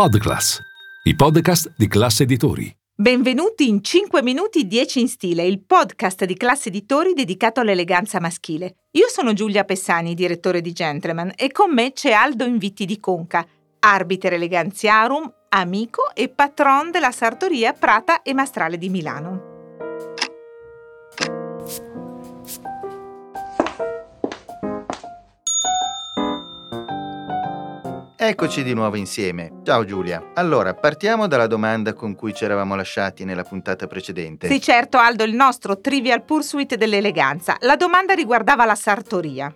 Podclass, i podcast di classe editori. Benvenuti in 5 minuti 10 in stile, il podcast di classe editori dedicato all'eleganza maschile. Io sono Giulia Pessani, direttore di Gentleman, e con me c'è Aldo Inviti di Conca, arbiter eleganziarum, amico e patron della sartoria Prata e Mastrale di Milano. Eccoci di nuovo insieme. Ciao Giulia. Allora, partiamo dalla domanda con cui ci eravamo lasciati nella puntata precedente. Sì, certo, Aldo, il nostro Trivial Pursuit dell'eleganza. La domanda riguardava la sartoria.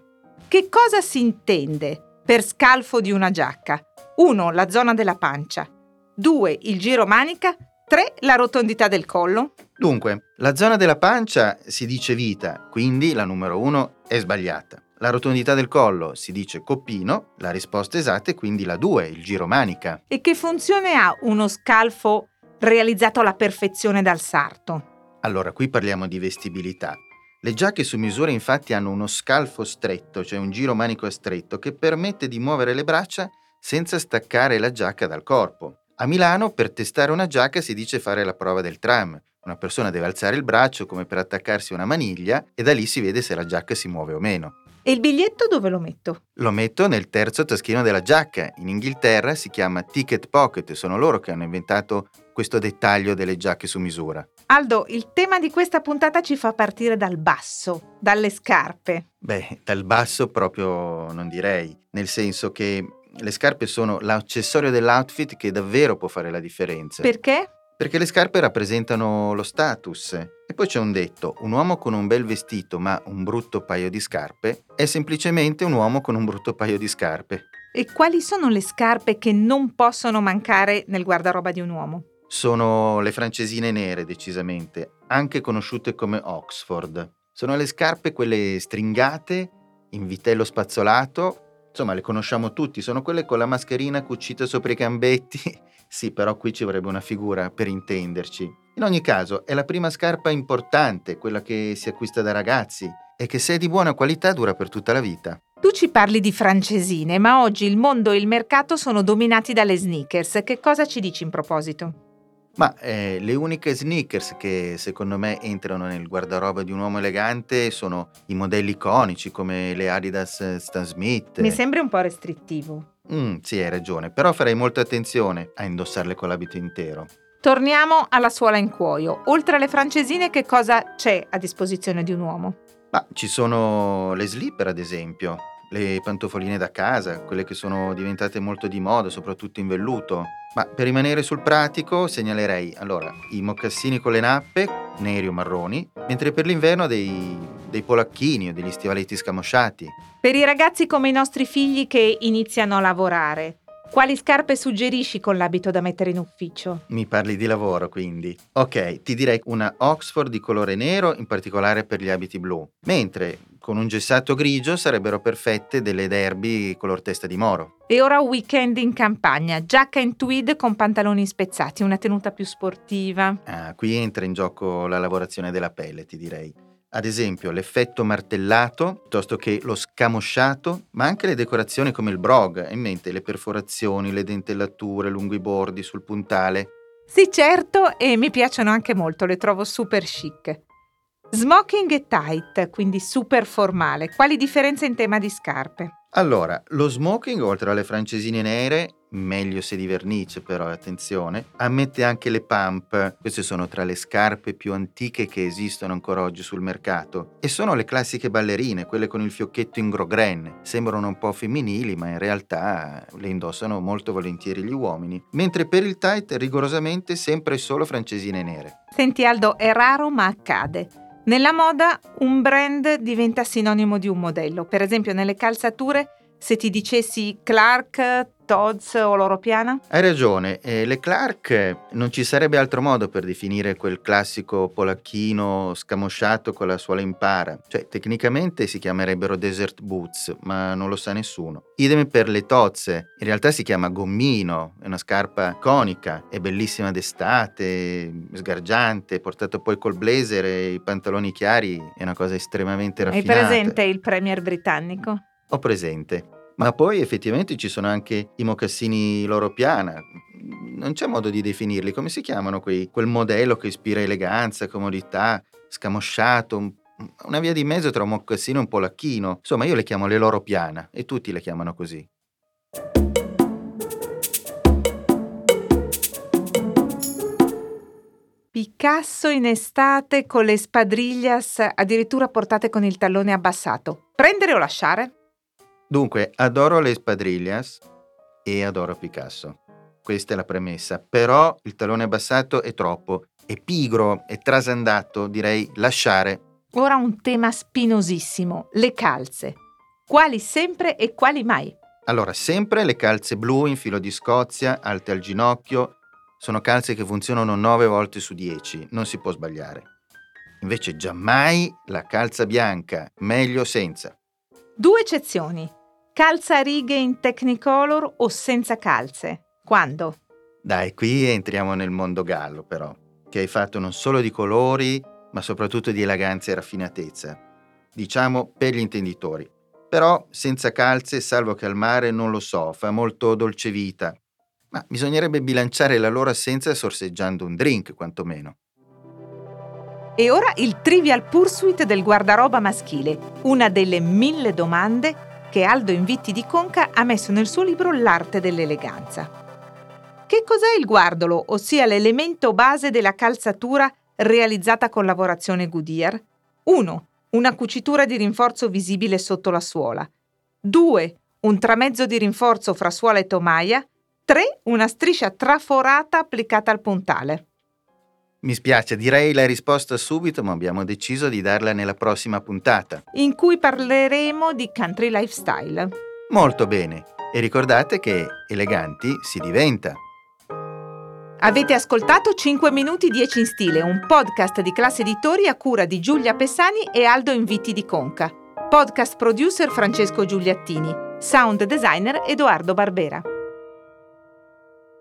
Che cosa si intende per scalfo di una giacca? 1. La zona della pancia. 2. Il giro manica. 3. La rotondità del collo. Dunque, la zona della pancia si dice vita, quindi la numero 1 è sbagliata. La rotondità del collo si dice coppino, la risposta esatta è quindi la 2, il giro manica. E che funzione ha uno scalfo realizzato alla perfezione dal sarto? Allora, qui parliamo di vestibilità. Le giacche su misura infatti hanno uno scalfo stretto, cioè un giro manico stretto, che permette di muovere le braccia senza staccare la giacca dal corpo. A Milano per testare una giacca si dice fare la prova del tram. Una persona deve alzare il braccio come per attaccarsi una maniglia e da lì si vede se la giacca si muove o meno. E il biglietto dove lo metto? Lo metto nel terzo taschino della giacca. In Inghilterra si chiama ticket pocket, sono loro che hanno inventato questo dettaglio delle giacche su misura. Aldo, il tema di questa puntata ci fa partire dal basso, dalle scarpe. Beh, dal basso proprio non direi, nel senso che le scarpe sono l'accessorio dell'outfit che davvero può fare la differenza. Perché? Perché le scarpe rappresentano lo status. E poi c'è un detto, un uomo con un bel vestito ma un brutto paio di scarpe è semplicemente un uomo con un brutto paio di scarpe. E quali sono le scarpe che non possono mancare nel guardaroba di un uomo? Sono le francesine nere, decisamente, anche conosciute come Oxford. Sono le scarpe quelle stringate, in vitello spazzolato, insomma le conosciamo tutti, sono quelle con la mascherina cucita sopra i gambetti sì, però qui ci vorrebbe una figura per intenderci. In ogni caso, è la prima scarpa importante, quella che si acquista da ragazzi, e che se è di buona qualità dura per tutta la vita. Tu ci parli di francesine, ma oggi il mondo e il mercato sono dominati dalle sneakers. Che cosa ci dici in proposito? Ma eh, le uniche sneakers che secondo me entrano nel guardaroba di un uomo elegante sono i modelli iconici come le Adidas Stan Smith. Mi sembri un po' restrittivo. Mm, sì, hai ragione, però farei molta attenzione a indossarle con l'abito intero. Torniamo alla suola in cuoio. Oltre alle francesine, che cosa c'è a disposizione di un uomo? Ma ci sono le slipper, ad esempio, le pantofoline da casa, quelle che sono diventate molto di moda, soprattutto in velluto. Ma per rimanere sul pratico segnalerei allora i mocassini con le nappe, neri o marroni, mentre per l'inverno dei, dei polacchini o degli stivaletti scamosciati. Per i ragazzi come i nostri figli che iniziano a lavorare, quali scarpe suggerisci con l'abito da mettere in ufficio? Mi parli di lavoro, quindi. Ok, ti direi una Oxford di colore nero, in particolare per gli abiti blu. Mentre con un gessato grigio sarebbero perfette delle derby color testa di moro. E ora weekend in campagna, giacca in tweed con pantaloni spezzati, una tenuta più sportiva. Ah, qui entra in gioco la lavorazione della pelle, ti direi ad esempio l'effetto martellato piuttosto che lo scamosciato, ma anche le decorazioni come il brog, in mente le perforazioni, le dentellature lungo i bordi sul puntale. Sì, certo, e mi piacciono anche molto, le trovo super chic. Smoking e tight, quindi super formale. Quali differenze in tema di scarpe? Allora, lo smoking, oltre alle francesine nere, meglio se di vernice però, attenzione, ammette anche le pump. Queste sono tra le scarpe più antiche che esistono ancora oggi sul mercato. E sono le classiche ballerine, quelle con il fiocchetto in grogren. Sembrano un po' femminili, ma in realtà le indossano molto volentieri gli uomini. Mentre per il tight, rigorosamente sempre e solo francesine nere. Senti Aldo, è raro ma accade. Nella moda un brand diventa sinonimo di un modello. Per esempio nelle calzature, se ti dicessi Clark, Tod's o Loro Piana? Hai ragione, eh, le Clark non ci sarebbe altro modo per definire quel classico polacchino scamosciato con la suola in para. Cioè, tecnicamente si chiamerebbero desert boots, ma non lo sa nessuno. Idem per le tozze, in realtà si chiama gommino, è una scarpa conica, è bellissima d'estate, sgargiante, portato poi col blazer e i pantaloni chiari, è una cosa estremamente raffinata. Hai presente il premier britannico? Ho presente. Ma poi effettivamente ci sono anche i mocassini loro piana, non c'è modo di definirli. Come si chiamano quei, quel modello che ispira eleganza, comodità, scamosciato, un, una via di mezzo tra un mocassino e un polacchino. Insomma, io le chiamo le loro piana e tutti le chiamano così. Picasso in estate con le spadriglias addirittura portate con il tallone abbassato. Prendere o lasciare? Dunque, adoro le spadriglias e adoro Picasso. Questa è la premessa. Però il tallone abbassato è troppo. È pigro, è trasandato, direi lasciare. Ora un tema spinosissimo, le calze. Quali sempre e quali mai? Allora, sempre le calze blu in filo di Scozia, alte al ginocchio, sono calze che funzionano 9 volte su 10, non si può sbagliare. Invece giammai la calza bianca, meglio senza. Due eccezioni. Calza a righe in Technicolor o senza calze? Quando? Dai, qui entriamo nel mondo gallo però, che hai fatto non solo di colori, ma soprattutto di eleganza e raffinatezza. Diciamo per gli intenditori. Però senza calze, salvo che al mare non lo so, fa molto dolce vita, ma bisognerebbe bilanciare la loro assenza sorseggiando un drink, quantomeno. E ora il Trivial Pursuit del guardaroba maschile, una delle mille domande che Aldo Invitti di Conca ha messo nel suo libro L'arte dell'eleganza. Che cos'è il guardolo, ossia l'elemento base della calzatura realizzata con lavorazione Goodyear? 1. Una cucitura di rinforzo visibile sotto la suola. 2. Un tramezzo di rinforzo fra suola e tomaia 3. Una striscia traforata applicata al puntale. Mi spiace, direi la risposta subito, ma abbiamo deciso di darla nella prossima puntata. In cui parleremo di country lifestyle. Molto bene. E ricordate che eleganti si diventa. Avete ascoltato 5 minuti 10 in stile, un podcast di classe editori a cura di Giulia Pessani e Aldo Invitti di Conca. Podcast producer Francesco Giuliattini. Sound designer Edoardo Barbera.